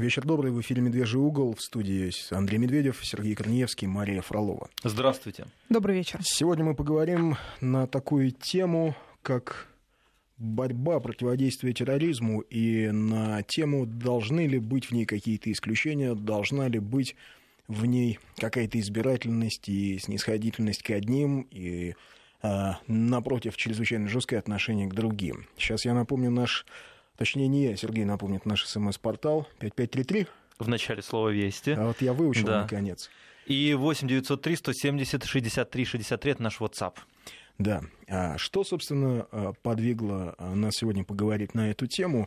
Вечер добрый. В эфире «Медвежий угол». В студии Андрей Медведев, Сергей Корнеевский, Мария Фролова. Здравствуйте. Добрый вечер. Сегодня мы поговорим на такую тему, как борьба, противодействие терроризму, и на тему, должны ли быть в ней какие-то исключения, должна ли быть в ней какая-то избирательность и снисходительность к одним, и а, напротив, чрезвычайно жесткое отношение к другим. Сейчас я напомню наш Точнее, не я, Сергей напомнит наш смс-портал 5533. В начале слова «Вести». А вот я выучил, да. наконец. И 8903 170 63 63 это наш WhatsApp. Да. А что, собственно, а, подвигло а, нас сегодня поговорить на эту тему?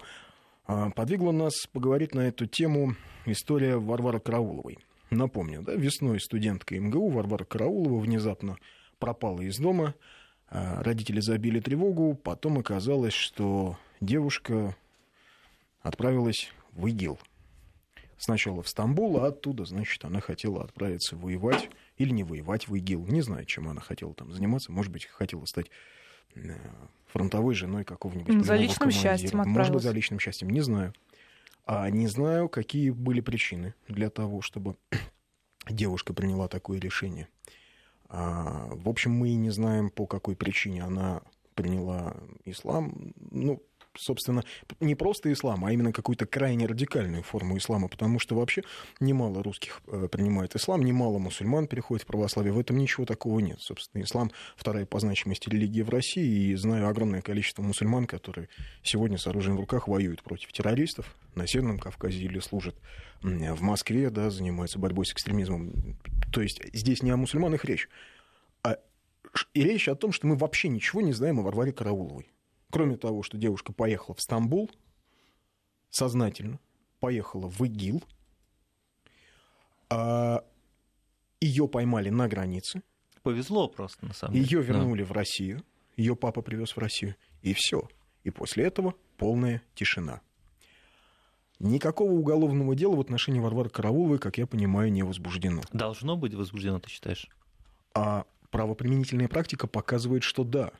А, подвигло нас поговорить на эту тему история Варвары Карауловой. Напомню, да, весной студентка МГУ Варвара Караулова внезапно пропала из дома. Родители забили тревогу, потом оказалось, что девушка отправилась в ИГИЛ. Сначала в Стамбул, а оттуда, значит, она хотела отправиться воевать или не воевать в ИГИЛ. Не знаю, чем она хотела там заниматься. Может быть, хотела стать э, фронтовой женой какого-нибудь За личным счастьем отправилась. Может быть, за личным счастьем, не знаю. А не знаю, какие были причины для того, чтобы девушка приняла такое решение. А, в общем, мы не знаем, по какой причине она приняла ислам. Ну, собственно, не просто ислам, а именно какую-то крайне радикальную форму ислама, потому что вообще немало русских э, принимает ислам, немало мусульман переходит в православие. В этом ничего такого нет. Собственно, ислам вторая по значимости религия в России, и знаю огромное количество мусульман, которые сегодня с оружием в руках воюют против террористов на Северном Кавказе или служат в Москве, да, занимаются борьбой с экстремизмом. То есть здесь не о мусульманах речь, а и речь о том, что мы вообще ничего не знаем о Варваре Карауловой. Кроме того, что девушка поехала в Стамбул сознательно, поехала в ИГИЛ, а ее поймали на границе. Повезло просто, на самом деле. Ее вернули да. в Россию, ее папа привез в Россию, и все. И после этого полная тишина. Никакого уголовного дела в отношении Варвары Карауловой, как я понимаю, не возбуждено. Должно быть возбуждено, ты считаешь? А правоприменительная практика показывает, что да.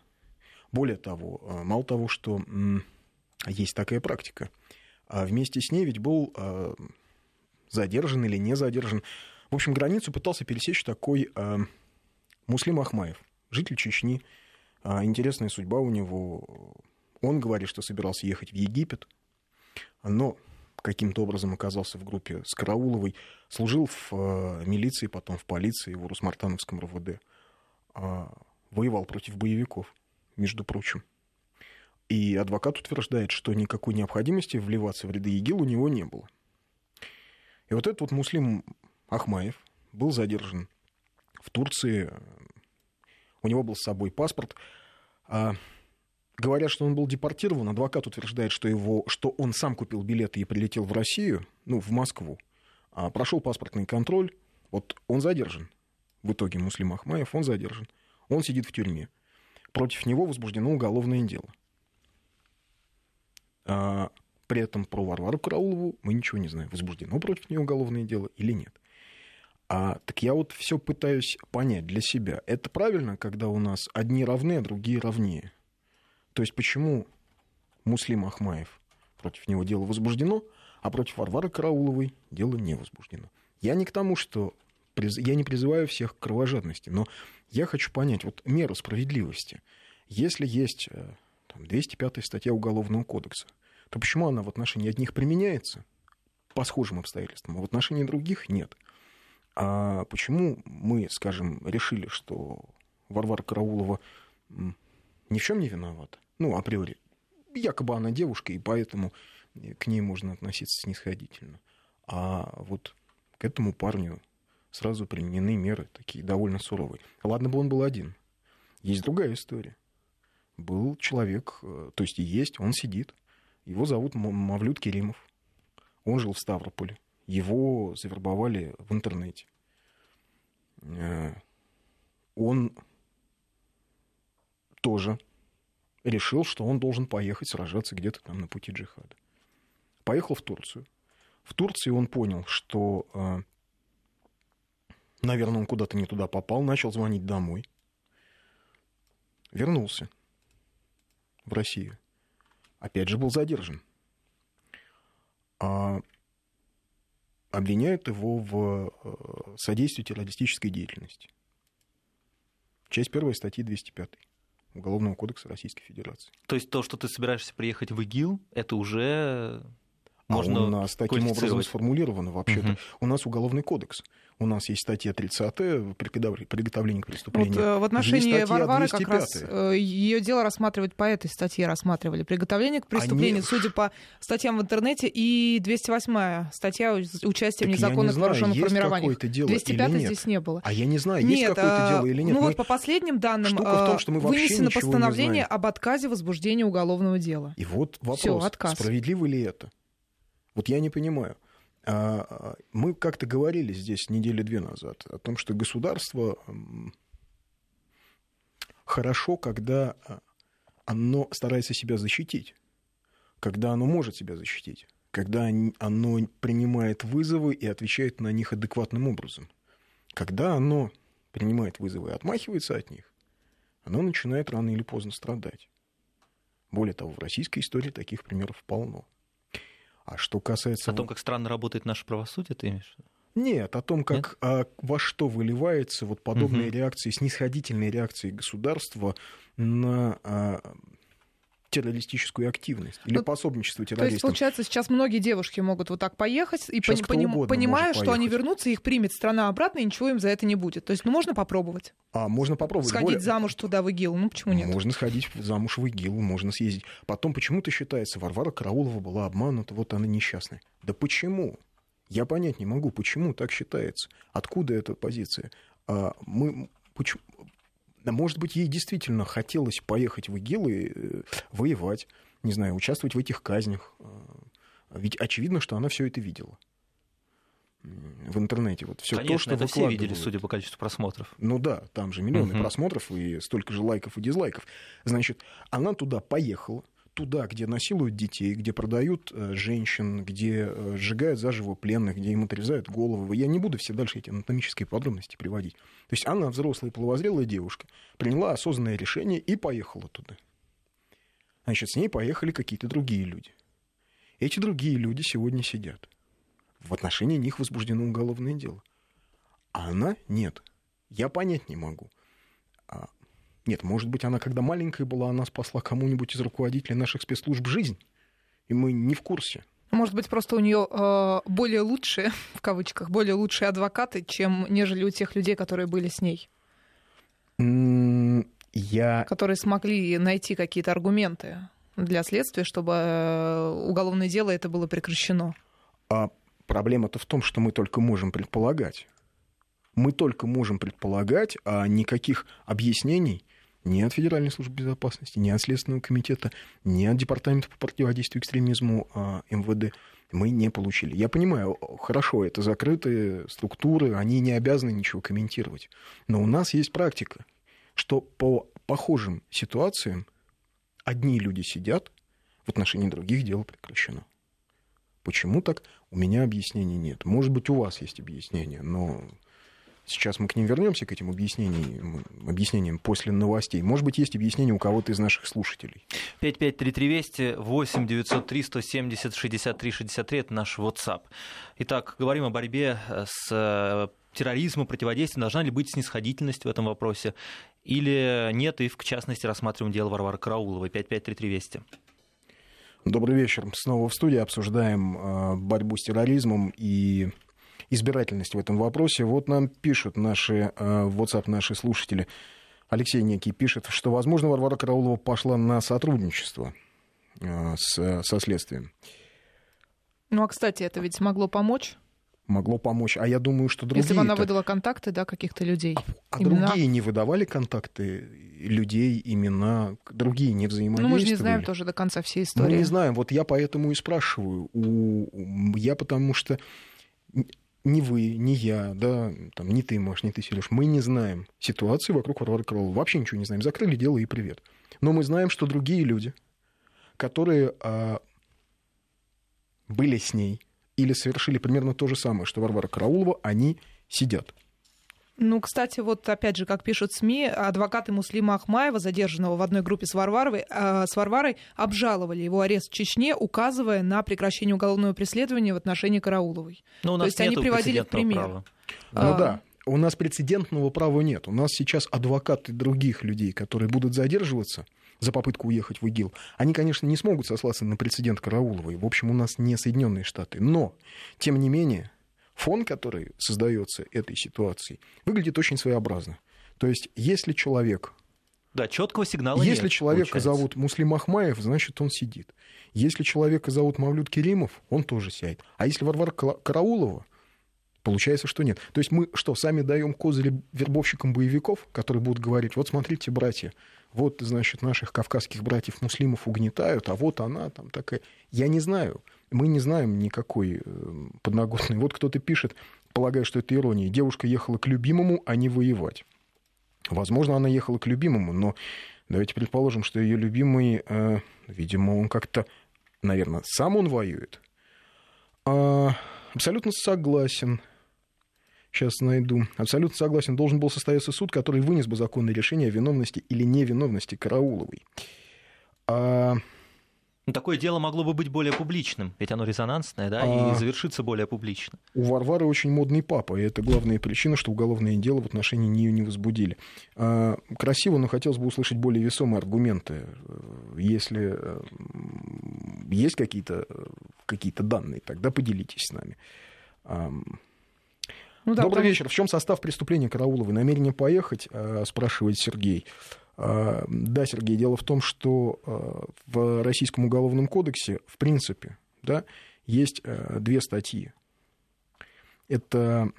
Более того, э, мало того, что есть такая практика, а вместе с ней ведь был э, задержан или не задержан. В общем, границу пытался пересечь такой э, Муслим Ахмаев, житель Чечни. А, интересная судьба у него. Он говорит, что собирался ехать в Египет, но каким-то образом оказался в группе с Карауловой, служил в милиции, потом в полиции, в Урусмартановском РВД, а, воевал против боевиков между прочим. И адвокат утверждает, что никакой необходимости вливаться в ряды ИГИЛ у него не было. И вот этот вот муслим Ахмаев был задержан в Турции. У него был с собой паспорт. А, говорят, что он был депортирован. Адвокат утверждает, что, его, что он сам купил билеты и прилетел в Россию, ну, в Москву. А прошел паспортный контроль. Вот он задержан. В итоге Муслим Ахмаев, он задержан. Он сидит в тюрьме против него возбуждено уголовное дело. А, при этом про Варвару Караулову мы ничего не знаем, возбуждено против нее уголовное дело или нет. А, так я вот все пытаюсь понять для себя. Это правильно, когда у нас одни равны, а другие равнее? То есть почему Муслим Ахмаев против него дело возбуждено, а против Варвары Карауловой дело не возбуждено? Я не к тому, что я не призываю всех к кровожадности, но я хочу понять вот меру справедливости. Если есть э, там, 205 статья Уголовного кодекса, то почему она в отношении одних применяется по схожим обстоятельствам, а в отношении других нет? А почему мы, скажем, решили, что Варвара Караулова ни в чем не виновата? Ну, априори. Якобы она девушка, и поэтому к ней можно относиться снисходительно. А вот к этому парню сразу применены меры такие довольно суровые. Ладно бы он был один. Есть другая история. Был человек, э, то есть и есть, он сидит. Его зовут Мавлют Керимов. Он жил в Ставрополе. Его завербовали в интернете. Э, он тоже решил, что он должен поехать сражаться где-то там на пути джихада. Поехал в Турцию. В Турции он понял, что э, Наверное, он куда-то не туда попал, начал звонить домой. Вернулся в Россию. Опять же был задержан. А обвиняют его в э, содействии террористической деятельности. Часть первой статьи 205 Уголовного кодекса Российской Федерации. То есть то, что ты собираешься приехать в ИГИЛ, это уже можно а у нас таким образом сформулировано вообще-то. Угу. У нас уголовный кодекс. У нас есть статья 30 приготовление к преступлению. Вот, э, в отношении Варвары 205. как раз э, ее дело рассматривать по этой статье рассматривали. Приготовление к преступлению, Они... судя по статьям в интернете, и 208 статья участия в незаконных вооруженных формированиях. 205 здесь не было. А я не знаю, есть какое-то дело или нет. Ну мы... вот по последним данным том, что мы вынесено постановление об отказе возбуждения уголовного дела. И вот вопрос, Всё, отказ. справедливо ли это? Вот я не понимаю. А, а, мы как-то говорили здесь недели две назад о том, что государство хорошо, когда а, оно старается себя защитить, когда оно может себя защитить, когда оно принимает вызовы и отвечает на них адекватным образом. Когда оно принимает вызовы и отмахивается от них, оно начинает рано или поздно страдать. Более того, в российской истории таких примеров полно. А что касается... О том, как странно работает наше правосудие, ты имеешь? Нет, о том, как А, во что выливается вот подобные угу. реакции, снисходительные реакции государства на а, террористическую активность или ну, пособничество террористам. То есть, получается, сейчас многие девушки могут вот так поехать, и пони- поним- понимая, что они вернутся, их примет страна обратно, и ничего им за это не будет. То есть, ну, можно попробовать. А, можно попробовать. Сходить Более... замуж туда, в ИГИЛ, ну, почему нет? Можно сходить замуж в ИГИЛ, можно съездить. Потом почему-то считается, Варвара Караулова была обманута, вот она несчастная. Да почему? Я понять не могу, почему так считается. Откуда эта позиция? А, мы, почему, может быть, ей действительно хотелось поехать в ИГИЛ и э, воевать, не знаю, участвовать в этих казнях. А, ведь очевидно, что она все это видела в интернете. Вот все Конечно, то, что это все видели, судя по количеству просмотров. Ну да, там же миллионы uh-huh. просмотров и столько же лайков и дизлайков. Значит, она туда поехала, туда, где насилуют детей, где продают э, женщин, где э, сжигают заживо пленных, где им отрезают головы. Я не буду все дальше эти анатомические подробности приводить. То есть она, взрослая половозрелая девушка, приняла осознанное решение и поехала туда. Значит, с ней поехали какие-то другие люди. Эти другие люди сегодня сидят. В отношении них возбуждено уголовное дело. А она нет. Я понять не могу. Нет, может быть, она, когда маленькая была, она спасла кому-нибудь из руководителей наших спецслужб жизнь. И мы не в курсе. Может быть, просто у нее э, более лучшие, в кавычках, более лучшие адвокаты, чем нежели у тех людей, которые были с ней. Я... Которые смогли найти какие-то аргументы для следствия, чтобы э, уголовное дело это было прекращено. А проблема-то в том, что мы только можем предполагать. Мы только можем предполагать, а никаких объяснений ни от Федеральной службы безопасности, ни от Следственного комитета, ни от Департамента по противодействию экстремизму а, МВД мы не получили. Я понимаю, хорошо, это закрытые структуры, они не обязаны ничего комментировать. Но у нас есть практика, что по похожим ситуациям одни люди сидят, в отношении других дело прекращено. Почему так? У меня объяснений нет. Может быть, у вас есть объяснение, но Сейчас мы к ним вернемся, к этим объяснениям, объяснениям после новостей. Может быть, есть объяснение у кого-то из наших слушателей. 553320 8 903 170 63 63 это наш WhatsApp. Итак, говорим о борьбе с э, терроризмом, противодействием. Должна ли быть снисходительность в этом вопросе или нет? И в частности рассматриваем дело Варвары Карауловой. 553320. Добрый вечер. Снова в студии обсуждаем э, борьбу с терроризмом и избирательность в этом вопросе. Вот нам пишут наши, э, в WhatsApp наши слушатели. Алексей Некий пишет, что, возможно, Варвара Караулова пошла на сотрудничество э, с, со следствием. Ну, а, кстати, это ведь могло помочь? Могло помочь. А я думаю, что другие... Если бы она выдала контакты, да, каких-то людей. А, а другие не выдавали контакты людей, имена, другие не взаимодействовали. Ну, мы же не знаем тоже до конца всей истории. Мы не знаем. Вот я поэтому и спрашиваю. У... Я потому что ни вы, ни я, да, там, ни ты, Маш, ни ты, Сереж, мы не знаем ситуации вокруг Варвары Крыловой. Вообще ничего не знаем. Закрыли дело и привет. Но мы знаем, что другие люди, которые а, были с ней или совершили примерно то же самое, что Варвара Караулова, они сидят. Ну, кстати, вот опять же, как пишут СМИ, адвокаты Муслима Ахмаева, задержанного в одной группе с, Варваровой, э, с Варварой, обжаловали его арест в Чечне, указывая на прекращение уголовного преследования в отношении Карауловой. Но у нас То есть они приводили в пример. Права. Ну а... да, у нас прецедентного права нет. У нас сейчас адвокаты других людей, которые будут задерживаться за попытку уехать в ИГИЛ, они, конечно, не смогут сослаться на прецедент Карауловой. В общем, у нас не Соединенные Штаты. Но, тем не менее, фон, который создается этой ситуацией, выглядит очень своеобразно. То есть, если человек... Да, четкого сигнала Если нет, человека получается. зовут Муслим Ахмаев, значит, он сидит. Если человека зовут Мавлюд Керимов, он тоже сядет. А если Варвара Караулова, Получается, что нет. То есть мы что, сами даем козыри вербовщикам боевиков, которые будут говорить, вот смотрите, братья, вот, значит, наших кавказских братьев-муслимов угнетают, а вот она там такая. Я не знаю. Мы не знаем никакой э, подноготной. Вот кто-то пишет, полагаю, что это ирония. Девушка ехала к любимому, а не воевать. Возможно, она ехала к любимому, но давайте предположим, что ее любимый, э, видимо, он как-то, наверное, сам он воюет. А, абсолютно согласен сейчас найду. Абсолютно согласен. Должен был состояться суд, который вынес бы законное решение о виновности или невиновности Карауловой. А... Ну, такое дело могло бы быть более публичным, ведь оно резонансное, да, а... и завершиться более публично. У Варвары очень модный папа, и это главная причина, что уголовное дело в отношении нее не возбудили. А, красиво, но хотелось бы услышать более весомые аргументы. Если есть какие-то какие данные, тогда поделитесь с нами. Ну, да, Добрый потому... вечер. В чем состав преступления Карауловой? Намерение поехать, э, спрашивает Сергей. Э, да, Сергей, дело в том, что э, в Российском уголовном кодексе, в принципе, да, есть две статьи. Это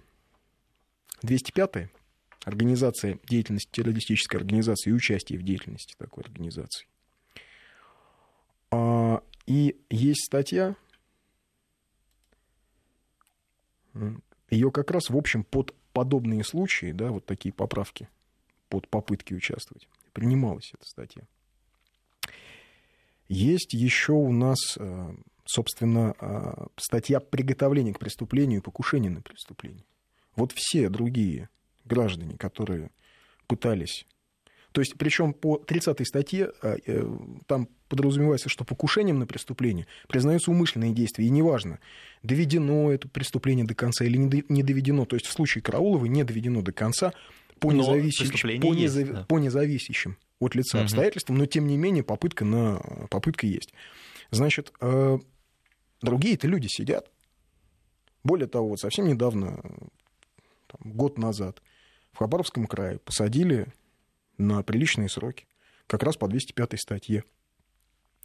205 организация деятельности террористической организации и участие в деятельности такой организации. А, и есть статья ее как раз, в общем, под подобные случаи, да, вот такие поправки, под попытки участвовать, принималась эта статья. Есть еще у нас, э, собственно, э, статья приготовления к преступлению и покушения на преступление. Вот все другие граждане, которые пытались то есть, причем по 30 статье э, там подразумевается, что покушением на преступление признаются умышленные действия. И неважно, доведено это преступление до конца или не доведено. То есть в случае Караулова не доведено до конца по, независящим, по, есть, незав... да. по независящим от лица угу. обстоятельствам, но тем не менее попытка, на... попытка есть. Значит, э, другие-то люди сидят. Более того, вот совсем недавно, там, год назад, в Хабаровском крае посадили на приличные сроки, как раз по 205 статье.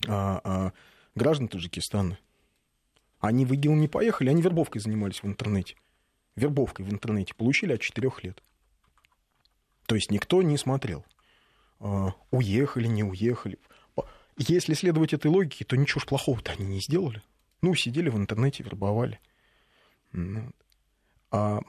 А, а граждан Таджикистана, они в ИГИЛ не поехали, они вербовкой занимались в интернете. Вербовкой в интернете получили от 4 лет. То есть никто не смотрел, а, уехали, не уехали. Если следовать этой логике, то ничего ж плохого-то они не сделали. Ну, сидели в интернете, вербовали. А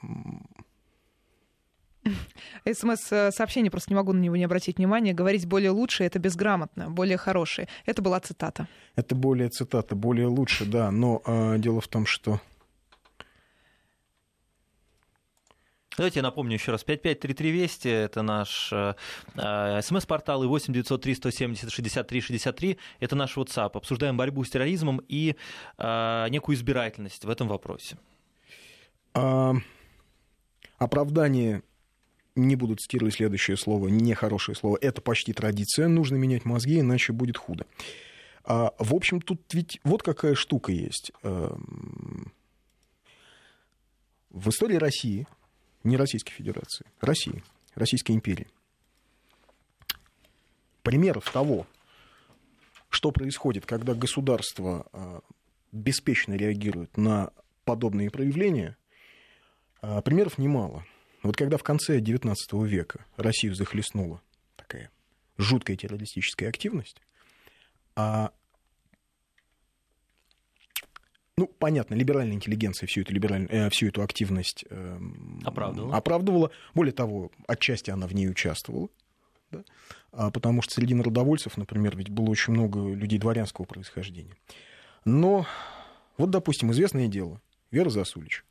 СМС-сообщение, просто не могу на него не обратить внимания. Говорить более лучше — это безграмотно, более хорошее. Это была цитата. Это более цитата, более лучше, да. Но э, дело в том, что... Давайте я напомню еще раз. 5533 Вести — это наш э, э смс-портал, и 8 903 170 63 63 — это наш WhatsApp. Обсуждаем борьбу с терроризмом и э, некую избирательность в этом вопросе. А, оправдание не буду цитировать следующее слово, нехорошее слово, это почти традиция, нужно менять мозги, иначе будет худо. А, в общем, тут ведь вот какая штука есть. Эм, в истории России, не Российской Федерации, России, Российской империи, примеров того, что происходит, когда государство э, беспечно реагирует на подобные проявления, э, примеров немало. Вот когда в конце XIX века Россию захлестнула такая жуткая террористическая активность, а ну, понятно, либеральная интеллигенция всю эту, либераль... э, всю эту активность э, оправдывала. оправдывала. Более того, отчасти она в ней участвовала. Да? А потому что среди народовольцев, например, ведь было очень много людей дворянского происхождения. Но вот, допустим, известное дело, Вера Засулич.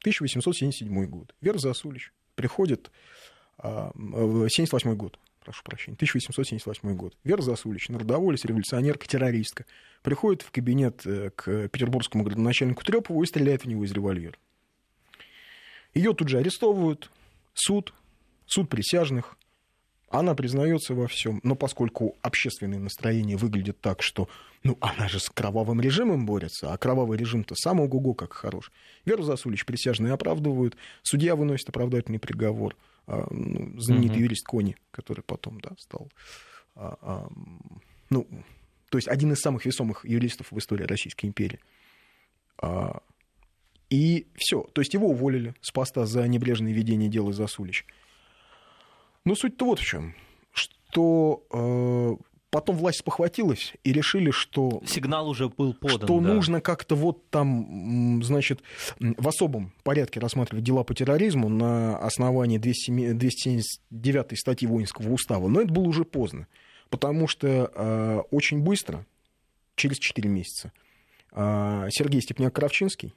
1877 год. Вера Засулич приходит... 78 год, прошу прощения, 1878 год. Вера Засулич, народоволец, революционерка, террористка, приходит в кабинет э, к петербургскому градоначальнику Трёпову и стреляет в него из револьвера. Ее тут же арестовывают, суд, суд присяжных, она признается во всем, но поскольку общественное настроение выглядит так, что ну, она же с кровавым режимом борется, а кровавый режим-то сам ого-го как хорош. Веру Засулич присяжные оправдывают, судья выносит оправдательный приговор, знаменитый mm-hmm. юрист Кони, который потом да, стал, а, а, ну, то есть один из самых весомых юристов в истории Российской империи. А, и все, то есть его уволили с поста за небрежное ведение дела Засулич. Но суть-то вот в чем, что э, потом власть похватилась и решили, что... Сигнал уже был подан. Что да. нужно как-то вот там, значит, в особом порядке рассматривать дела по терроризму на основании 279 статьи воинского устава. Но это было уже поздно, потому что э, очень быстро, через 4 месяца, э, Сергей Степняк-Кравчинский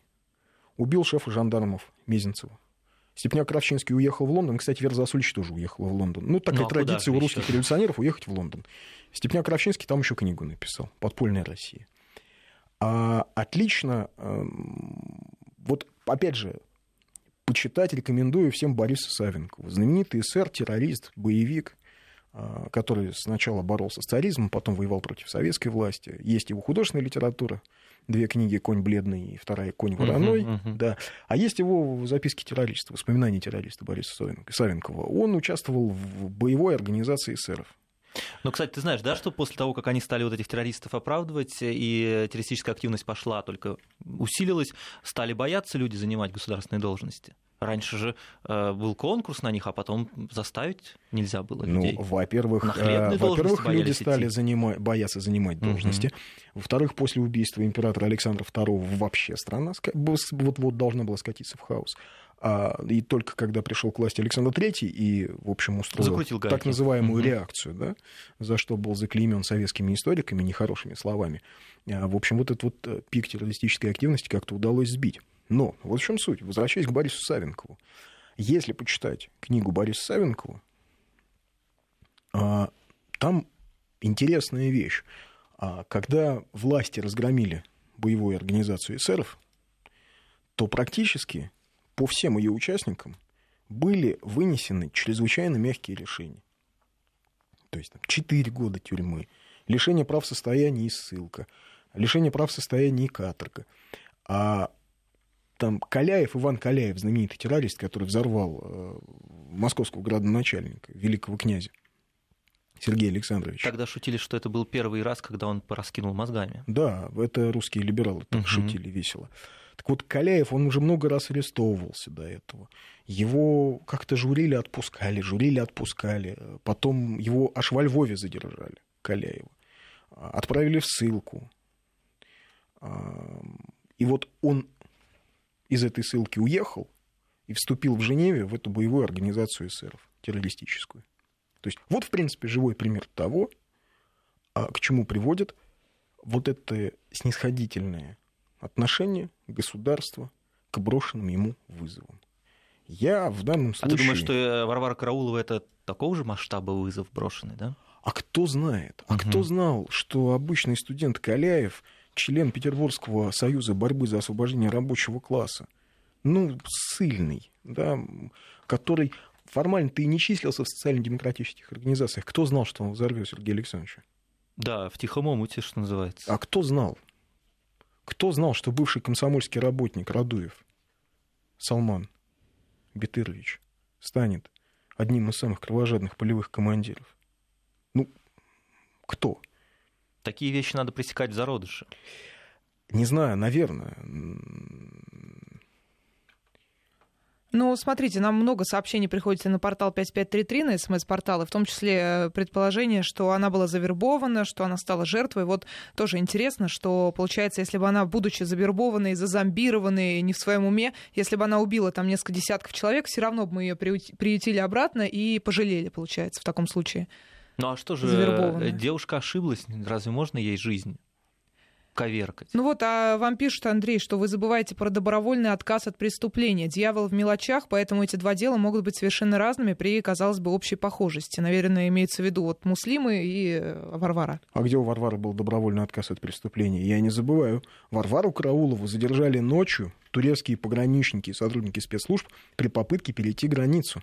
убил шефа жандармов Мезенцева. Степняк Кравчинский уехал в Лондон. Кстати, Вера Засулич тоже уехала в Лондон. Ну, такая ну, а традиция у русских революционеров уехать в Лондон. Степняк Кравчинский там еще книгу написал «Подпольная Россия». А, отлично. Эм, вот, опять же, почитать рекомендую всем Бориса Савенкова. Знаменитый эсер, террорист, боевик, который сначала боролся с царизмом, потом воевал против советской власти. Есть его художественная литература – две книги «Конь бледный» и вторая «Конь вороной». Uh-huh, uh-huh. Да. А есть его записки террориста, воспоминания террориста Бориса Савенкова. Он участвовал в боевой организации эсеров. Ну, кстати, ты знаешь, да, что после того, как они стали вот этих террористов оправдывать, и террористическая активность пошла, только усилилась, стали бояться люди занимать государственные должности? Раньше же э, был конкурс на них, а потом заставить нельзя было ну, людей. Ну, во-первых, э, во-первых люди стали занимать, бояться занимать должности. Угу. Во-вторых, после убийства императора Александра II вообще страна вот-вот должна была скатиться в хаос. А, и только когда пришел к власти Александр III и, в общем, устроил так называемую угу. реакцию, да, за что был заклеймен советскими историками нехорошими словами, а, в общем, вот этот вот э, пик террористической активности как-то удалось сбить. Но вот в чем суть. Возвращаясь к Борису Савенкову. Если почитать книгу Бориса Савенкова, а, там интересная вещь. А, когда власти разгромили боевую организацию эсеров, то практически по всем ее участникам были вынесены чрезвычайно мягкие решения. То есть там, 4 года тюрьмы, лишение прав состояния и ссылка, лишение прав состояния и каторга. А там Каляев, Иван Каляев, знаменитый террорист, который взорвал э, московского градоначальника, великого князя Сергея Александровича. Тогда шутили, что это был первый раз, когда он пораскинул мозгами. Да, это русские либералы так угу. шутили весело. Так вот, Каляев, он уже много раз арестовывался до этого. Его как-то журили, отпускали, журили, отпускали. Потом его аж во Львове задержали, Каляева. Отправили в ссылку. И вот он из этой ссылки уехал и вступил в Женеве в эту боевую организацию эсеров, террористическую. То есть вот, в принципе, живой пример того, а к чему приводит вот это снисходительное отношение государства к брошенным ему вызовам. Я в данном случае... А ты думаешь, что э, Варвара Караулова это такого же масштаба вызов брошенный, да? А кто знает? А угу. кто знал, что обычный студент Каляев член Петербургского союза борьбы за освобождение рабочего класса, ну, сильный, да, который формально-то и не числился в социально-демократических организациях. Кто знал, что он взорвет Сергея Александровича? Да, в тихом омуте, что называется. А кто знал? Кто знал, что бывший комсомольский работник Радуев, Салман Бетырович, станет одним из самых кровожадных полевых командиров? Ну, кто? Такие вещи надо пресекать в зародыше. Не знаю, наверное. Ну, смотрите, нам много сообщений приходится на портал 5533, на смс-портал, и в том числе э, предположение, что она была завербована, что она стала жертвой. Вот тоже интересно, что, получается, если бы она, будучи завербованной, зазомбированной, не в своем уме, если бы она убила там несколько десятков человек, все равно бы мы ее приютили обратно и пожалели, получается, в таком случае. Ну а что же, девушка ошиблась, разве можно ей жизнь? коверкать. Ну вот, а вам пишут, Андрей, что вы забываете про добровольный отказ от преступления. Дьявол в мелочах, поэтому эти два дела могут быть совершенно разными при, казалось бы, общей похожести. Наверное, имеется в виду вот Муслимы и э, Варвара. А где у Варвары был добровольный отказ от преступления? Я не забываю. Варвару Караулову задержали ночью турецкие пограничники и сотрудники спецслужб при попытке перейти границу.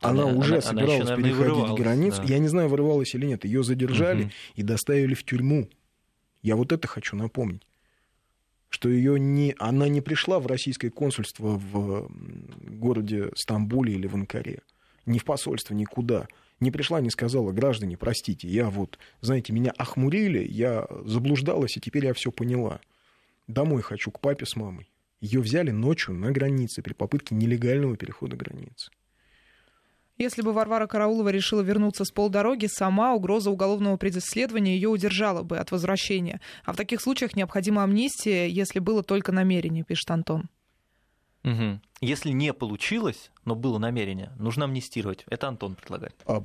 Она, она уже она, собиралась она еще, наверное, переходить границу. Да. Я не знаю, вырывалась или нет. Ее задержали угу. и доставили в тюрьму. Я вот это хочу напомнить что ее не, она не пришла в российское консульство в городе Стамбуле или в Анкаре, ни в посольство, никуда. Не пришла, не сказала, граждане, простите, я вот, знаете, меня охмурили, я заблуждалась, и теперь я все поняла. Домой хочу, к папе с мамой. Ее взяли ночью на границе при попытке нелегального перехода границы. Если бы Варвара Караулова решила вернуться с полдороги, сама угроза уголовного преследования ее удержала бы от возвращения. А в таких случаях необходима амнистия, если было только намерение, пишет Антон. Угу. Если не получилось, но было намерение, нужно амнистировать. Это Антон предлагает. А,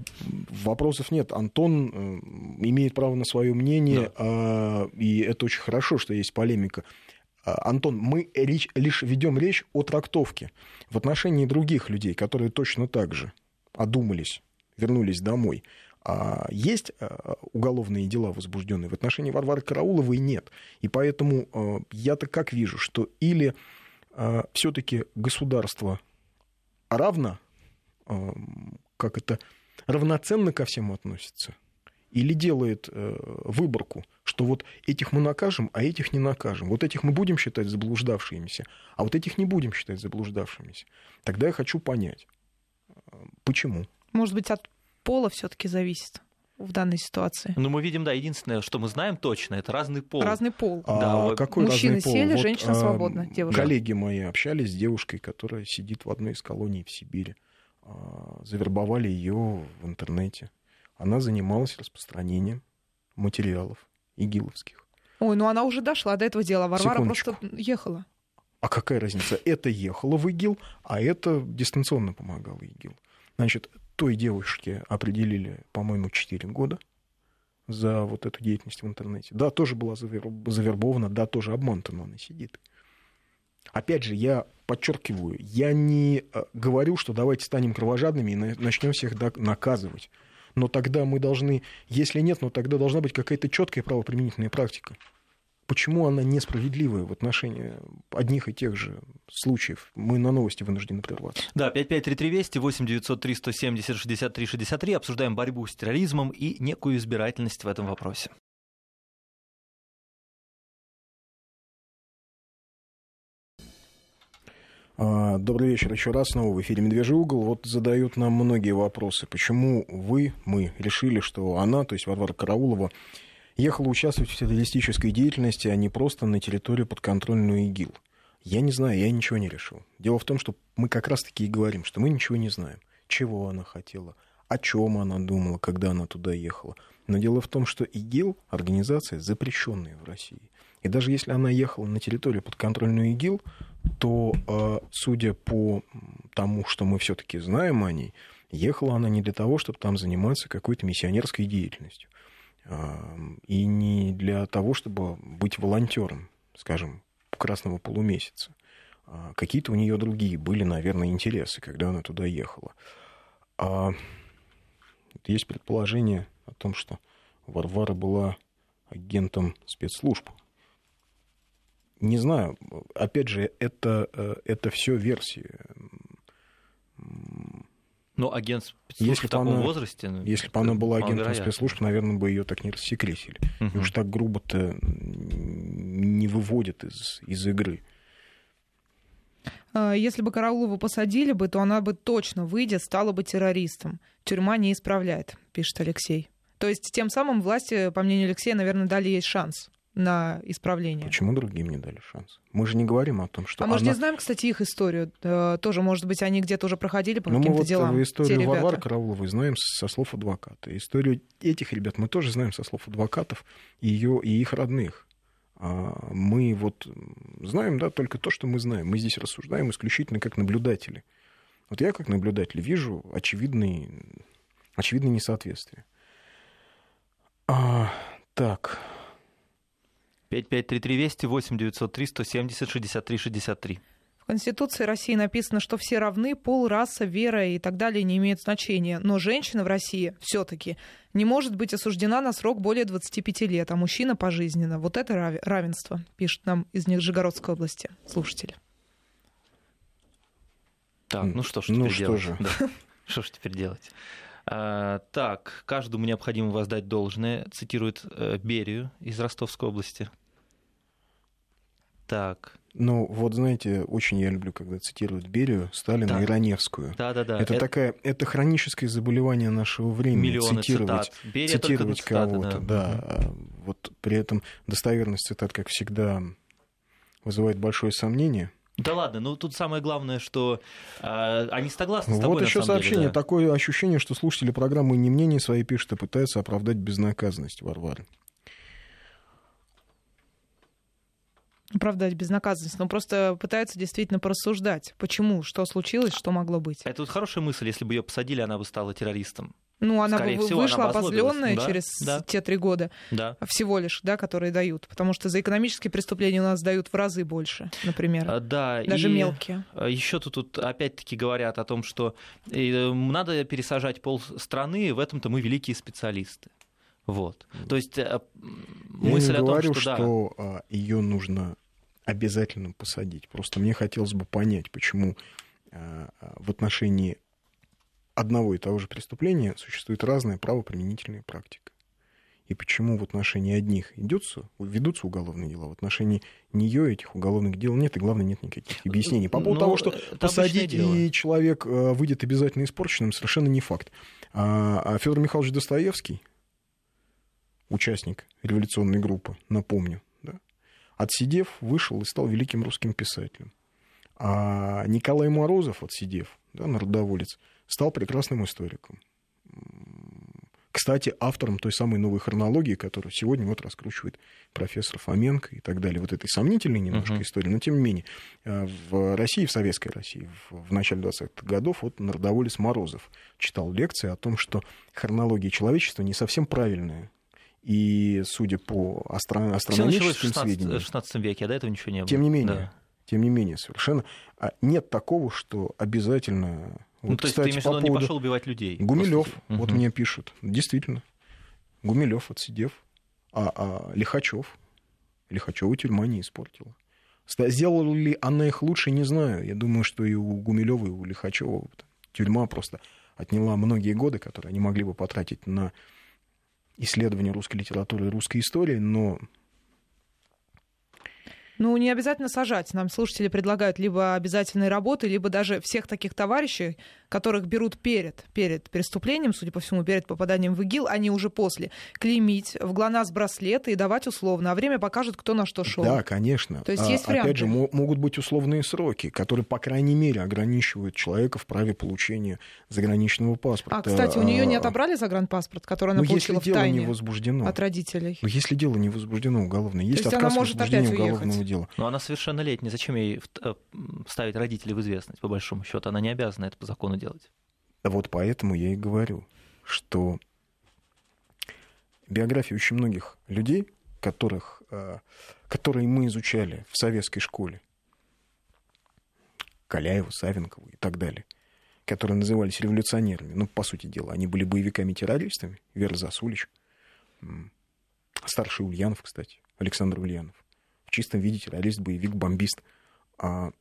вопросов нет. Антон э, имеет право на свое мнение, да. а, и это очень хорошо, что есть полемика. А, Антон, мы речь, лишь ведем речь о трактовке в отношении других людей, которые точно так же одумались, вернулись домой. А есть а, уголовные дела возбужденные в отношении Варвары Карауловой нет. И поэтому а, я-то как вижу, что или а, все-таки государство равно, как это, равноценно ко всем относится, или делает выборку, что вот этих мы накажем, а этих не накажем. Вот этих мы будем считать заблуждавшимися, а вот этих не будем считать заблуждавшимися. Тогда я хочу понять, Почему? Может быть, от пола все-таки зависит в данной ситуации. Ну, мы видим, да, единственное, что мы знаем точно, это разный пол. Разный пол. А да, вот. какой Мужчины разный пол? сели, вот, женщина а, свободна, девушка. Коллеги мои общались с девушкой, которая сидит в одной из колоний в Сибири. А, завербовали ее в интернете. Она занималась распространением материалов игиловских. Ой, ну она уже дошла до этого дела. Варвара Секундочку. просто ехала. А какая разница? Это ехало в ИГИЛ, а это дистанционно помогало ИГИЛ. Значит, той девушке определили, по-моему, 4 года за вот эту деятельность в интернете. Да, тоже была завербована, да, тоже обманута, но она сидит. Опять же, я подчеркиваю, я не э, говорю, что давайте станем кровожадными и начнем всех наказывать. Но тогда мы должны, если нет, но тогда должна быть какая-то четкая правоприменительная практика почему она несправедливая в отношении одних и тех же случаев. Мы на новости вынуждены прерваться. Да, 5533 Вести, 8 903 170 63 63. Обсуждаем борьбу с терроризмом и некую избирательность в этом вопросе. А, добрый вечер еще раз. Снова в эфире «Медвежий угол». Вот задают нам многие вопросы. Почему вы, мы решили, что она, то есть Варвара Караулова, ехала участвовать в террористической деятельности, а не просто на территорию подконтрольную ИГИЛ. Я не знаю, я ничего не решил. Дело в том, что мы как раз-таки и говорим, что мы ничего не знаем. Чего она хотела, о чем она думала, когда она туда ехала. Но дело в том, что ИГИЛ – организация, запрещенная в России. И даже если она ехала на территорию подконтрольную ИГИЛ, то, э, судя по тому, что мы все-таки знаем о ней, ехала она не для того, чтобы там заниматься какой-то миссионерской деятельностью и не для того, чтобы быть волонтером, скажем, красного полумесяца. А какие-то у нее другие были, наверное, интересы, когда она туда ехала. А есть предположение о том, что Варвара была агентом спецслужб. Не знаю, опять же, это, э, это все версии. Ну, агент спецслужб если в таком она, возрасте... Ну, если бы она была агентом спецслужб, наверное, бы ее так не рассекретили. Угу. И уж так грубо-то не выводят из, из игры. А, если бы Караулову посадили бы, то она бы точно, выйдя, стала бы террористом. Тюрьма не исправляет, пишет Алексей. То есть тем самым власти, по мнению Алексея, наверное, дали ей шанс на исправление. Почему другим не дали шанс? Мы же не говорим о том, что. А она... мы же не знаем, кстати, их историю. тоже, может быть, они где-то уже проходили по каким-то вот делам. Историю Варвары Карауловой знаем со слов адвоката. Историю этих ребят мы тоже знаем со слов адвокатов и, ее, и их родных. А мы вот знаем, да, только то, что мы знаем. Мы здесь рассуждаем исключительно как наблюдатели. Вот я как наблюдатель вижу очевидные, очевидные несоответствия. А, так, 5533 Вести, 8 903 170 63 63. В Конституции России написано, что все равны, пол, раса, вера и так далее не имеют значения. Но женщина в России все-таки не может быть осуждена на срок более 25 лет, а мужчина пожизненно. Вот это равенство, пишет нам из Нижегородской области слушатели. Так, ну что ж ну, теперь что делать? Же. Да. Что ж теперь делать? А, так, каждому необходимо воздать должное, цитирует э, Берию из Ростовской области. Так. Ну, вот знаете, очень я люблю, когда цитируют Берию, Сталина да. и Раневскую. Да, да, да. Это, это такая, это хроническое заболевание нашего времени. Миллионы цитировать, цитат. Берия цитировать кого-то, да. да. Угу. Вот при этом достоверность цитат, как всегда, вызывает большое сомнение. Да ладно, ну тут самое главное, что э, они согласны с тобой. Вот еще сообщение, деле, да. такое ощущение, что слушатели программы не мнение свои пишут, а пытаются оправдать безнаказанность Варвары. Оправдать безнаказанность, но просто пытаются действительно порассуждать, почему, что случилось, что могло быть. Это вот хорошая мысль, если бы ее посадили, она бы стала террористом. Ну, она Скорее бы всего, вышла обозленная да, через да. те три года да. всего лишь, да, которые дают. Потому что за экономические преступления у нас дают в разы больше, например. А, да, даже и мелкие. А, Еще тут, тут опять-таки говорят о том, что э, надо пересажать пол страны, в этом-то мы великие специалисты. Вот. То есть э, мысль Я не о том, говорю, что, что да. ее нужно обязательно посадить. Просто мне хотелось бы понять, почему а, а, в отношении одного и того же преступления существует разная правоприменительная практика. И почему в отношении одних идется, ведутся уголовные дела, в отношении нее этих уголовных дел нет, и главное, нет никаких объяснений. По поводу Но того, что посадить и человек а, выйдет обязательно испорченным, совершенно не факт. А Федор Михайлович Достоевский, участник революционной группы, напомню, отсидев, вышел и стал великим русским писателем. А Николай Морозов, отсидев, да, народоволец, стал прекрасным историком. Кстати, автором той самой новой хронологии, которую сегодня вот раскручивает профессор Фоменко и так далее. Вот этой сомнительной немножко uh-huh. истории, но тем не менее. Э, в России, в советской России, в, в начале 20-х годов вот народоволец Морозов читал лекции о том, что хронология человечества не совсем правильная и, судя по астро- астрономическим Все сведениям... в 16 веке, а до этого ничего не было. Тем не менее, да. тем не менее, совершенно а нет такого, что обязательно... Ну, вот, то есть кстати, ты имеешь в виду, он не пошел убивать людей? Гумилев, вот угу. мне пишут, действительно. Гумилев, отсидев, а, а Лихачев, Лихачева тюрьма не испортила. Сделала ли она их лучше, не знаю. Я думаю, что и у Гумилева, и у Лихачева тюрьма просто отняла многие годы, которые они могли бы потратить на исследования русской литературы и русской истории, но ну, не обязательно сажать. Нам слушатели предлагают либо обязательные работы, либо даже всех таких товарищей, которых берут перед, перед преступлением, судя по всему, перед попаданием в ИГИЛ, а не уже после, клеймить в ГЛОНАСС браслеты и давать условно. А время покажет, кто на что шел. Да, конечно. То есть есть а, варианты. Опять же, могут быть условные сроки, которые, по крайней мере, ограничивают человека в праве получения заграничного паспорта. А, кстати, у нее не отобрали загранпаспорт, который она ну, получила если в тайне дело не возбуждено. от родителей? Ну, если дело не возбуждено уголовное, есть, есть отказ она может опять уголовного дела. Но она совершеннолетняя. Зачем ей э, ставить родителей в известность, по большому счету? Она не обязана это по закону делать. Вот поэтому я и говорю, что биографии очень многих людей, которых, э, которые мы изучали в советской школе, Каляева, Савенкова и так далее, которые назывались революционерами, ну, по сути дела, они были боевиками-террористами, Вера Засулич, старший Ульянов, кстати, Александр Ульянов, в чистом виде террорист, боевик, бомбист. А,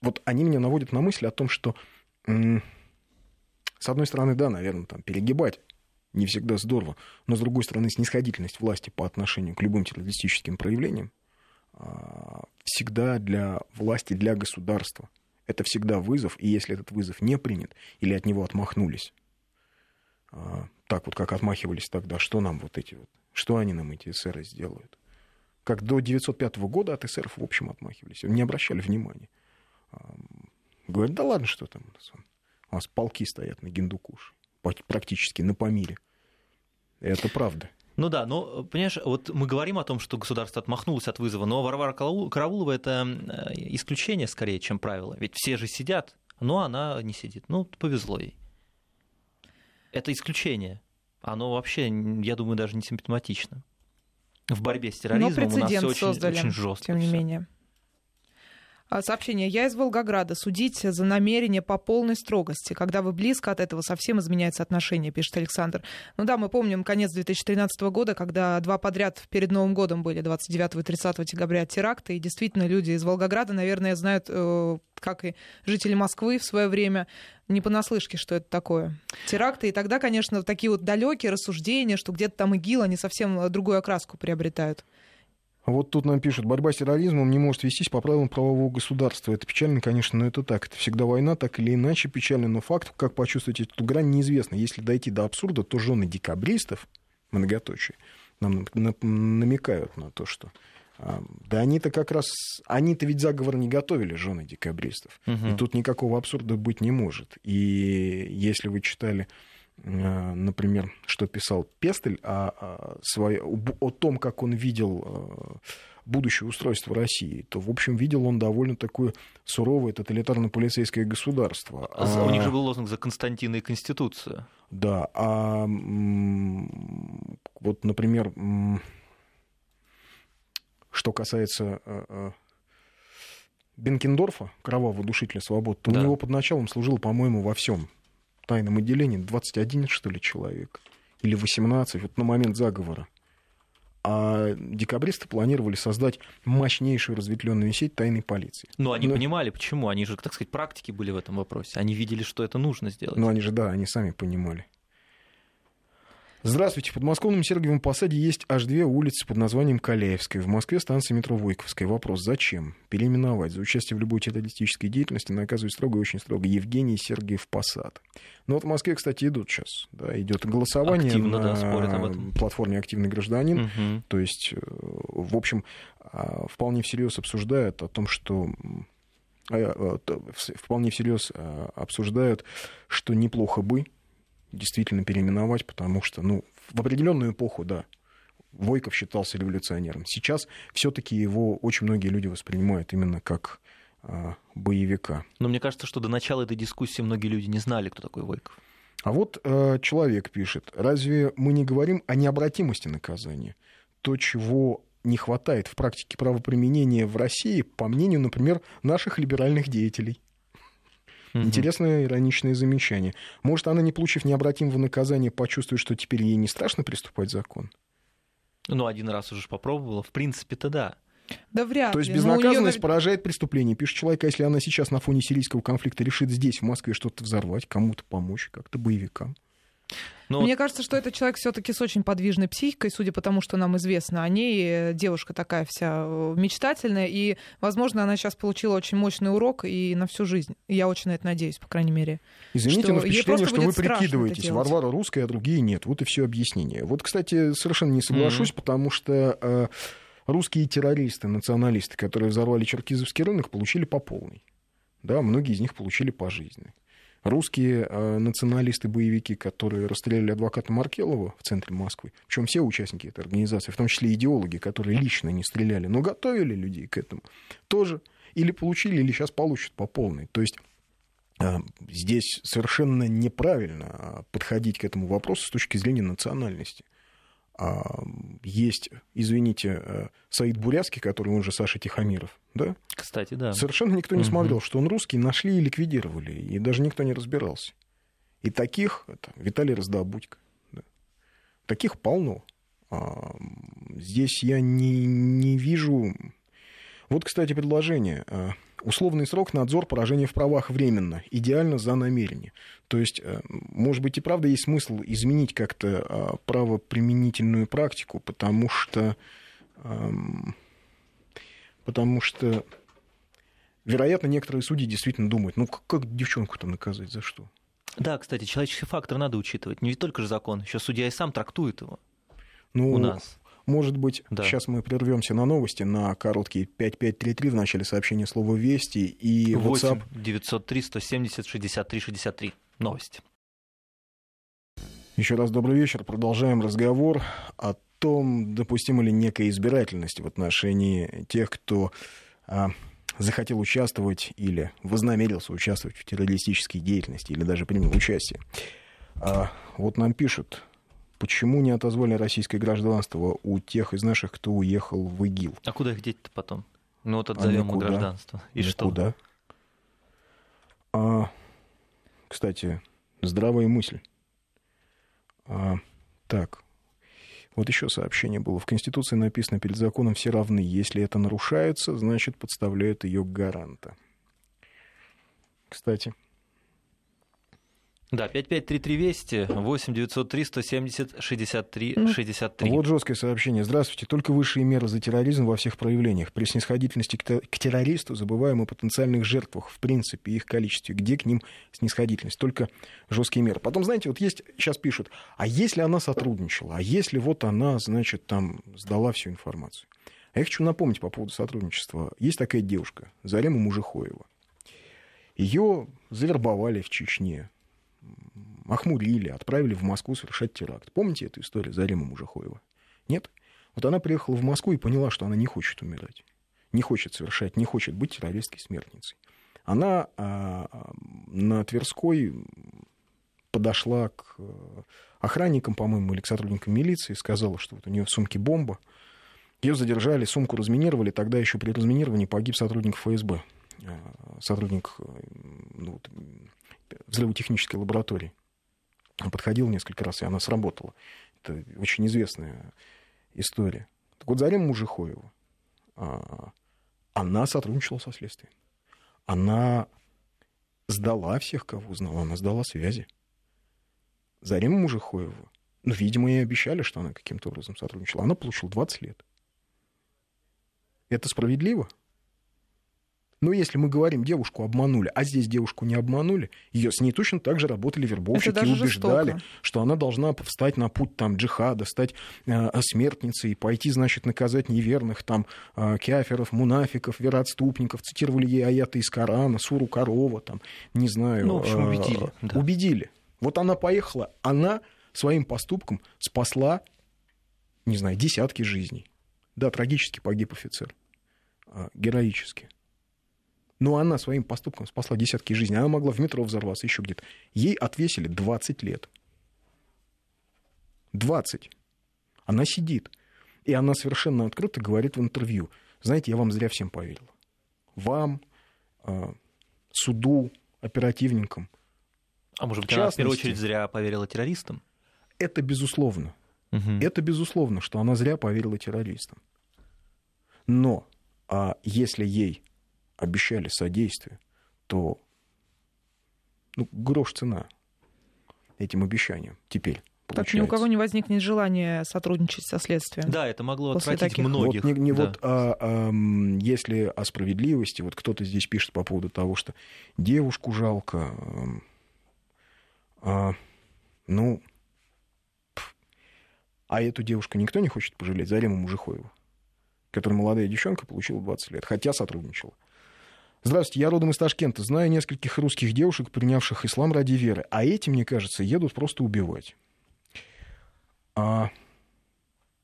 вот они меня наводят на мысль о том, что с одной стороны, да, наверное, там перегибать не всегда здорово, но с другой стороны, снисходительность власти по отношению к любым террористическим проявлениям а, всегда для власти, для государства. Это всегда вызов, и если этот вызов не принят или от него отмахнулись, а, так вот, как отмахивались тогда, что нам вот эти вот, что они нам, эти эсеры, сделают? Как до 905 года от эсеров, в общем, отмахивались, не обращали внимания. Говорят, да ладно, что там, у нас полки стоят на Гиндукуш, практически на Памире. Это правда. Ну да, но, понимаешь, вот мы говорим о том, что государство отмахнулось от вызова, но Варвара Караулова – это э, исключение скорее, чем правило. Ведь все же сидят, но она не сидит. Ну, повезло ей. Это исключение. Оно вообще, я думаю, даже не симптоматично. в борьбе с терроризмом у нас все очень, создали, очень жестко. Тем не менее. А, сообщение. Я из Волгограда. Судить за намерение по полной строгости. Когда вы близко от этого, совсем изменяется отношение, пишет Александр. Ну да, мы помним конец 2013 года, когда два подряд перед Новым годом были 29 и 30 декабря теракты. И действительно, люди из Волгограда, наверное, знают, э, как и жители Москвы в свое время, не понаслышке, что это такое. Теракты. И тогда, конечно, такие вот далекие рассуждения, что где-то там ИГИЛ, они совсем другую окраску приобретают. Вот тут нам пишут, борьба с терроризмом не может вестись по правилам правового государства. Это печально, конечно, но это так. Это всегда война, так или иначе печально. Но факт, как почувствовать эту грань, неизвестно. Если дойти до абсурда, то жены декабристов, многоточие, нам намекают на то, что а, да они-то как раз, они-то ведь заговор не готовили, жены декабристов. Угу. И тут никакого абсурда быть не может. И если вы читали например, что писал Пестель о, о, своей, о том, как он видел э, будущее устройство России, то, в общем, видел он довольно такое суровое тоталитарно-полицейское государство. А, у них же был лозунг «За Константина и Конституцию». Да, а вот, например, что касается э, Бенкендорфа, кровавого душителя свободы, то да. у него под началом служил, по-моему, во всем тайном отделении 21, что ли, человек. Или 18, вот на момент заговора. А декабристы планировали создать мощнейшую разветвленную сеть тайной полиции. Но они Но... понимали, почему. Они же, так сказать, практики были в этом вопросе. Они видели, что это нужно сделать. Ну, они же, да, они сами понимали. Здравствуйте. В подмосковном Сергиевом Посаде есть аж две улицы под названием Каляевская. В Москве станция метро Войковская. Вопрос, зачем? Переименовать. За участие в любой террористической деятельности наказывают строго и очень строго. Евгений Сергиев Посад. Ну вот в Москве, кстати, идут сейчас. Да, идет голосование Активно, на да, об этом. платформе «Активный гражданин». Угу. То есть, э, в общем, а, вполне всерьез обсуждают о том, что а, а, вполне всерьез обсуждают, что неплохо бы действительно переименовать, потому что, ну, в определенную эпоху, да, Войков считался революционером. Сейчас все-таки его очень многие люди воспринимают именно как э, боевика. Но мне кажется, что до начала этой дискуссии многие люди не знали, кто такой Войков. А вот э, человек пишет, разве мы не говорим о необратимости наказания? То, чего не хватает в практике правоприменения в России, по мнению, например, наших либеральных деятелей. Угу. Интересное ироничное замечание. Может, она, не получив необратимого наказания, почувствует, что теперь ей не страшно приступать закон? Ну, один раз уже попробовала. В принципе-то да. Да вряд ли. То есть безнаказанность нее... поражает преступление. Пишет человек, а если она сейчас на фоне сирийского конфликта решит здесь, в Москве, что-то взорвать, кому-то помочь, как-то боевикам. Но... Ну Мне кажется, что этот человек все-таки с очень подвижной психикой, судя по тому, что нам известно о ней. Девушка такая вся э, мечтательная, и, возможно, она сейчас получила очень мощный урок и на всю жизнь. Я очень на это надеюсь, по крайней мере. Извините, но впечатление, что вы прикидываетесь. Варвара русская, а другие нет. Вот и все объяснение. Вот, кстати, совершенно не соглашусь, mm-hmm. потому что э, русские террористы, националисты, которые взорвали Черкизовский рынок, получили по полной. Да, многие из них получили пожизненно русские э, националисты-боевики, которые расстреляли адвоката Маркелова в центре Москвы, причем все участники этой организации, в том числе идеологи, которые лично не стреляли, но готовили людей к этому, тоже или получили, или сейчас получат по полной. То есть э, здесь совершенно неправильно подходить к этому вопросу с точки зрения национальности. Есть, извините, э, Саид Бурятский, который он же Саша Тихомиров, да? Кстати, да. Совершенно никто не угу. смотрел, что он русский, нашли и ликвидировали, и даже никто не разбирался. И таких, это Виталий Раздобудько, да. таких полно. А, здесь я не, не вижу... Вот, кстати, предложение а, Условный срок надзор поражения в правах временно, идеально за намерение. То есть, э, может быть, и правда есть смысл изменить как-то а, правоприменительную практику, потому что, потому что, вероятно, некоторые судьи действительно думают, ну как, как девчонку-то наказать, за что? Да, кстати, человеческий фактор надо учитывать. Не только же закон, еще судья и сам трактует его. Ну, у нас. Может быть, да. сейчас мы прервемся на новости, на короткие 5533 в начале сообщения слова «Вести» и 8 WhatsApp. 903 170 63 63. Новости. Еще раз добрый вечер. Продолжаем разговор о том, допустима ли некая избирательность в отношении тех, кто а, захотел участвовать или вознамерился участвовать в террористической деятельности или даже принял участие. А, вот нам пишут, Почему не отозвали российское гражданство у тех из наших, кто уехал в ИГИЛ? А куда их деть-то потом? Ну вот отзовем а гражданство. И никуда. что? А, кстати, здравая мысль. А, так, вот еще сообщение было. В Конституции написано, перед законом все равны. Если это нарушается, значит, подставляют ее гаранта. Кстати, да, 5533 Вести, 8 903 170 63 63. Вот жесткое сообщение. Здравствуйте. Только высшие меры за терроризм во всех проявлениях. При снисходительности к террористу забываем о потенциальных жертвах, в принципе, их количестве. Где к ним снисходительность? Только жесткие меры. Потом, знаете, вот есть, сейчас пишут, а если она сотрудничала, а если вот она, значит, там сдала всю информацию? А я хочу напомнить по поводу сотрудничества. Есть такая девушка, Зарема Мужихоева. Ее завербовали в Чечне охмурили, отправили в Москву совершать теракт. Помните эту историю Зарима Мужахоева? Нет? Вот она приехала в Москву и поняла, что она не хочет умирать, не хочет совершать, не хочет быть террористской смертницей. Она а, на Тверской подошла к охранникам, по-моему, или к сотрудникам милиции, сказала, что вот у нее в сумке бомба. Ее задержали, сумку разминировали. Тогда еще при разминировании погиб сотрудник ФСБ, а, сотрудник ну, вот, взрывотехнической лаборатории. Он подходил несколько раз, и она сработала. Это очень известная история. Так вот, Зарема Мужихоева, а, она сотрудничала со следствием. Она сдала всех, кого узнала, она сдала связи. Зарема Мужихоева, ну, видимо, ей обещали, что она каким-то образом сотрудничала. Она получила 20 лет. Это справедливо? Но если мы говорим, девушку обманули, а здесь девушку не обманули, ее с ней точно так же работали вербовщики и убеждали, жестоко. что она должна встать на путь там, джихада, стать э, смертницей, и пойти, значит, наказать неверных там э, кяферов, мунафиков, вероотступников. Цитировали ей аяты из Корана, суру корова, там, не знаю. Ну, в общем, убедили. Э, да. Убедили. Вот она поехала, она своим поступком спасла, не знаю, десятки жизней. Да, трагически погиб офицер. Э, героически. Но она своим поступком спасла десятки жизней. Она могла в метро взорваться, еще где-то. Ей отвесили 20 лет. 20. Она сидит. И она совершенно открыто говорит в интервью. Знаете, я вам зря всем поверила. Вам, а, суду, оперативникам. А может быть, в она в первую очередь зря поверила террористам? Это безусловно. Угу. Это безусловно, что она зря поверила террористам. Но а если ей обещали содействие, то ну, грош цена этим обещаниям теперь. Так ни у кого не возникнет желания сотрудничать со следствием. Да, это могло отвратить таких... многих. Вот, не, не да. вот, а, а, если о справедливости, вот кто-то здесь пишет по поводу того, что девушку жалко, а, ну, а эту девушку никто не хочет пожалеть, Зарему Мужихоеву, которая молодая девчонка, получила 20 лет, хотя сотрудничала. Здравствуйте, я родом из Ташкента. Знаю нескольких русских девушек, принявших ислам ради веры. А эти, мне кажется, едут просто убивать. А...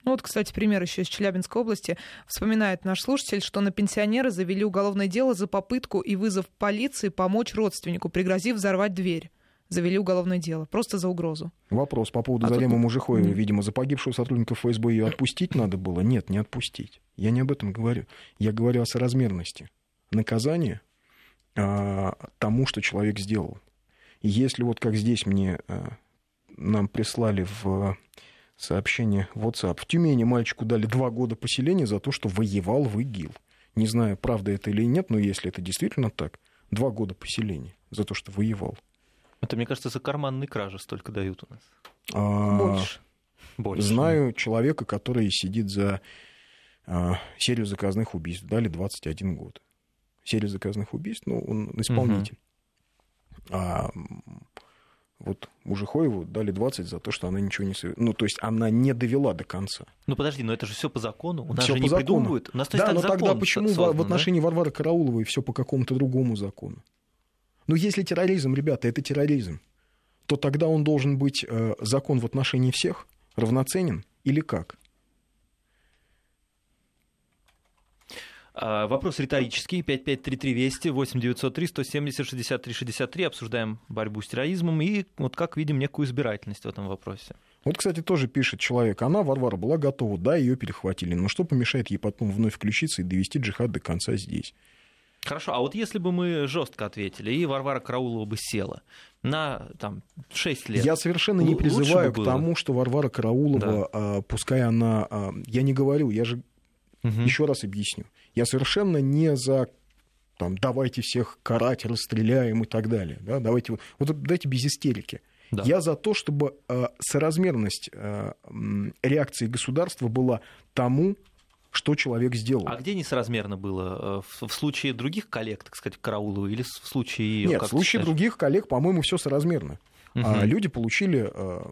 Ну вот, кстати, пример еще из Челябинской области. Вспоминает наш слушатель, что на пенсионера завели уголовное дело за попытку и вызов полиции помочь родственнику, пригрозив взорвать дверь завели уголовное дело, просто за угрозу. Вопрос по поводу а Заремы тут... Мужихоева. Видимо, за погибшего сотрудника ФСБ ее отпустить надо было? Нет, не отпустить. Я не об этом говорю. Я говорю о соразмерности наказание а, тому, что человек сделал. И если вот как здесь мне а, нам прислали в сообщение в WhatsApp, в Тюмени мальчику дали два года поселения за то, что воевал в ИГИЛ. Не знаю, правда это или нет, но если это действительно так, два года поселения за то, что воевал. Это, мне кажется, за карманные кражи столько дают у нас. А, Больше. Больше. Знаю человека, который сидит за а, серию заказных убийств. Дали 21 год серии заказанных убийств, ну, он исполнитель. Угу. А вот Мужихоеву дали 20 за то, что она ничего не... Ну, то есть она не довела до конца. Ну, подожди, но это же все по закону. У нас всё же не закону. придумывают. У нас, то да, но тогда почему создан, в отношении да? Варвары Карауловой все по какому-то другому закону? Ну, если терроризм, ребята, это терроризм, то тогда он должен быть э, закон в отношении всех равноценен или как? Вопрос риторический. 5533 Вести, 8903 170 63 63. Обсуждаем борьбу с терроризмом и, вот как видим, некую избирательность в этом вопросе. Вот, кстати, тоже пишет человек. Она, Варвара, была готова. Да, ее перехватили. Но что помешает ей потом вновь включиться и довести джихад до конца здесь? Хорошо, а вот если бы мы жестко ответили, и Варвара Караулова бы села на там, 6 лет. Я совершенно не призываю к тому, что Варвара Караулова, да. а, пускай она. А, я не говорю, я же угу. еще раз объясню. Я совершенно не за там, давайте всех карать, расстреляем и так далее. Да? Давайте, вот дайте без истерики. Да. Я за то, чтобы э, соразмерность э, реакции государства была тому, что человек сделал. А где несоразмерно было? Э, в, в случае других коллег, так сказать, Караулову, или в случае... Нет, в случае других коллег, по-моему, все соразмерно. Угу. А люди получили, э,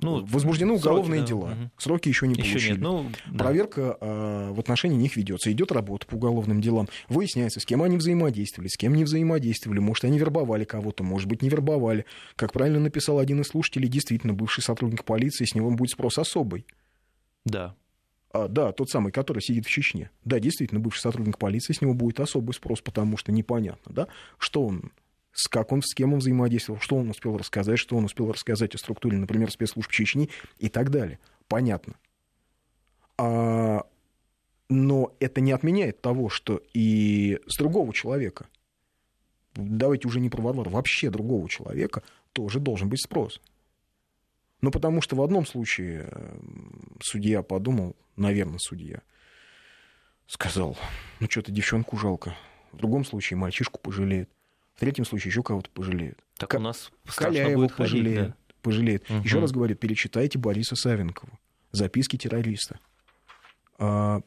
ну, возбуждены уголовные сроки, дела. Угу. Сроки еще не еще получили. Нет, ну, да. Проверка э, в отношении них ведется. Идет работа по уголовным делам. Выясняется, с кем они взаимодействовали, с кем не взаимодействовали. Может, они вербовали кого-то, может быть, не вербовали. Как правильно написал один из слушателей, действительно, бывший сотрудник полиции, с него будет спрос особый. Да. А, да, тот самый, который сидит в Чечне. Да, действительно, бывший сотрудник полиции, с него будет особый спрос, потому что непонятно, да, что он, с как он, с кем он взаимодействовал, что он успел рассказать, что он успел рассказать о структуре, например, спецслужб Чечни и так далее. Понятно. А, но это не отменяет того, что и с другого человека, давайте уже не про Варвару, вообще другого человека тоже должен быть спрос. Ну, потому что в одном случае судья подумал, наверное, судья, сказал, ну, что-то девчонку жалко. В другом случае мальчишку пожалеет. В третьем случае еще кого-то пожалеет. Так К... у нас Коляева будет пожалеет. Ходить, да? пожалеет. Угу. Еще раз говорю, перечитайте Бориса Савенкова. Записки террориста. А,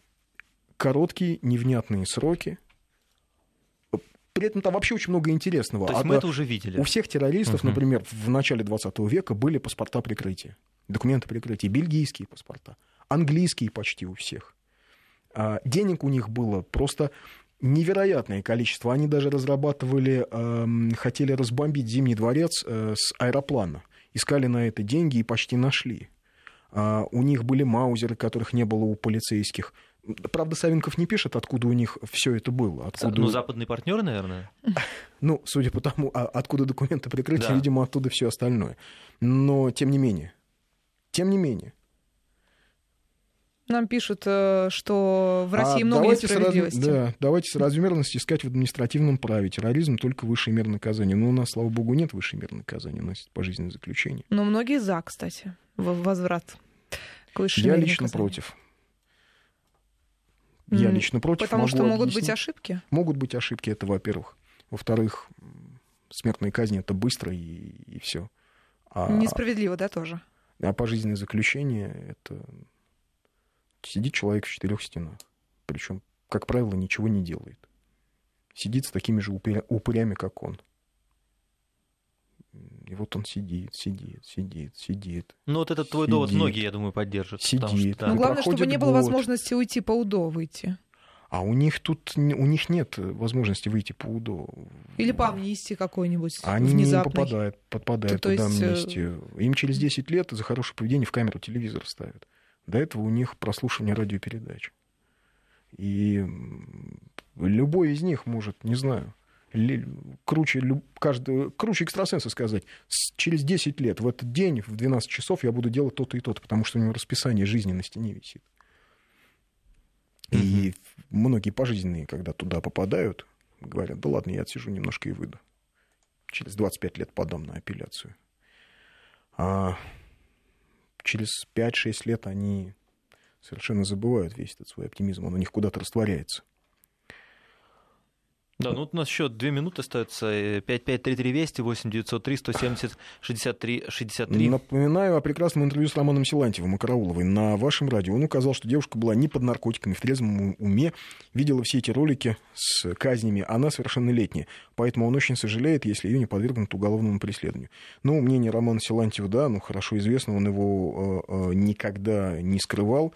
короткие, невнятные сроки, при этом там вообще очень много интересного. То есть а, мы это уже видели. У всех террористов, угу. например, в начале 20 века были паспорта прикрытия, документы прикрытия, бельгийские паспорта, английские почти у всех. А, денег у них было просто невероятное количество. Они даже разрабатывали, э, хотели разбомбить Зимний дворец э, с аэроплана. Искали на это деньги и почти нашли. Uh, у них были маузеры, которых не было у полицейских. Правда, Савенков не пишет, откуда у них все это было. Откуда... Ну, западные партнеры, наверное. Ну, судя по тому, а откуда документы прикрытия, да. видимо, оттуда все остальное. Но тем не менее. Тем не менее. Нам пишут, э, что в России а много несправедливости. Раз... Да, давайте с размерности искать в административном праве. Терроризм только высшей меры наказания. Но у нас, слава богу, нет высшей меры наказания. У нас есть пожизненное заключение. Но многие за, кстати, возврат к высшей Я лично наказания. против. Я лично против. Потому что могут объяснить. быть ошибки? Могут быть ошибки, это во-первых. Во-вторых, смертная казнь это быстро и, и все. А, Несправедливо, да, тоже? А пожизненное заключение это сидит человек в четырех стенах. Причем, как правило, ничего не делает. Сидит с такими же упырями, как он. И вот он сидит, сидит, сидит, сидит. Ну вот этот твой сидит, довод многие, я думаю, поддержат. Сидит. Что, да. Но главное, чтобы не было год. возможности уйти по УДО выйти. А у них тут у них нет возможности выйти по УДО. Или по амнистии какой-нибудь Они внезапной. не попадают, попадают то, то туда есть... Э, амнистию. Им через 10 лет за хорошее поведение в камеру телевизор ставят. До этого у них прослушивание радиопередач. И любой из них может, не знаю, круче, каждый, круче экстрасенса сказать, через 10 лет в этот день в 12 часов я буду делать то-то и то-то, потому что у него расписание жизни на стене висит. И многие пожизненные, когда туда попадают, говорят, да ладно, я отсижу немножко и выйду. Через 25 лет подам на апелляцию. А через 5-6 лет они совершенно забывают весь этот свой оптимизм, он у них куда-то растворяется. Да, ну у нас еще две минуты остается. 5533 Вести, 8 903 170 63 63. Напоминаю о прекрасном интервью с Романом Силантьевым и Карауловой на вашем радио. Он указал, что девушка была не под наркотиками, в трезвом уме, видела все эти ролики с казнями. Она совершеннолетняя, поэтому он очень сожалеет, если ее не подвергнут уголовному преследованию. Ну, мнение Романа Силантьева, да, ну, хорошо известно, он его э, э, никогда не скрывал.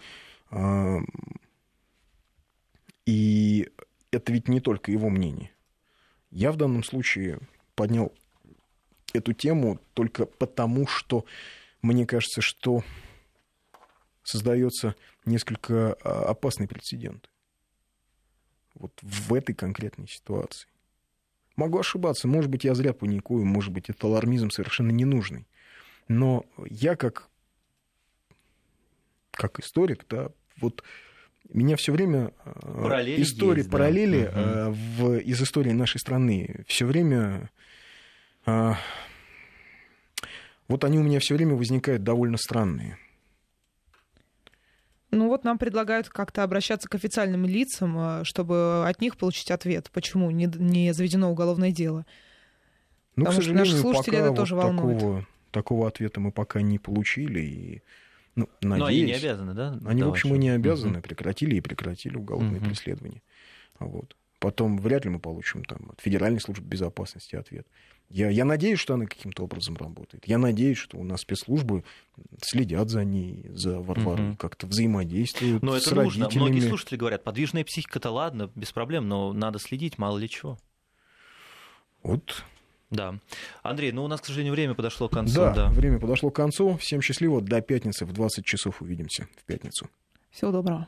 Э, и это ведь не только его мнение. Я в данном случае поднял эту тему только потому, что мне кажется, что создается несколько а, опасный прецедент. вот в этой конкретной ситуации. Могу ошибаться, может быть, я зря паникую, может быть, это алармизм совершенно ненужный. Но я как, как историк, да, вот меня все время э, параллели истории, есть, параллели да. в, из истории нашей страны все время э, вот они у меня все время возникают довольно странные. Ну вот нам предлагают как-то обращаться к официальным лицам, э, чтобы от них получить ответ, почему не, не заведено уголовное дело. Ну, Потому к сожалению, что наши слушатели пока это тоже вот волнует. Такого, такого ответа мы пока не получили. И, ну, надеюсь, Но они не обязаны, да? Они, в общем, и не обязаны. Угу. Прекратили и прекратили уголовное угу. преследование. Вот. Потом вряд ли мы получим там, от Федеральной службы безопасности ответ. Я, я надеюсь, что она каким-то образом работает. Я надеюсь, что у нас спецслужбы следят за ней, за Варварой, угу. как-то взаимодействуют но с это родителями. нужно. Многие слушатели говорят, подвижная психика-то ладно, без проблем, но надо следить, мало ли чего. Вот да. Андрей, ну у нас, к сожалению, время подошло к концу. Да, да, время подошло к концу. Всем счастливо. До пятницы в 20 часов увидимся в пятницу. Всего доброго.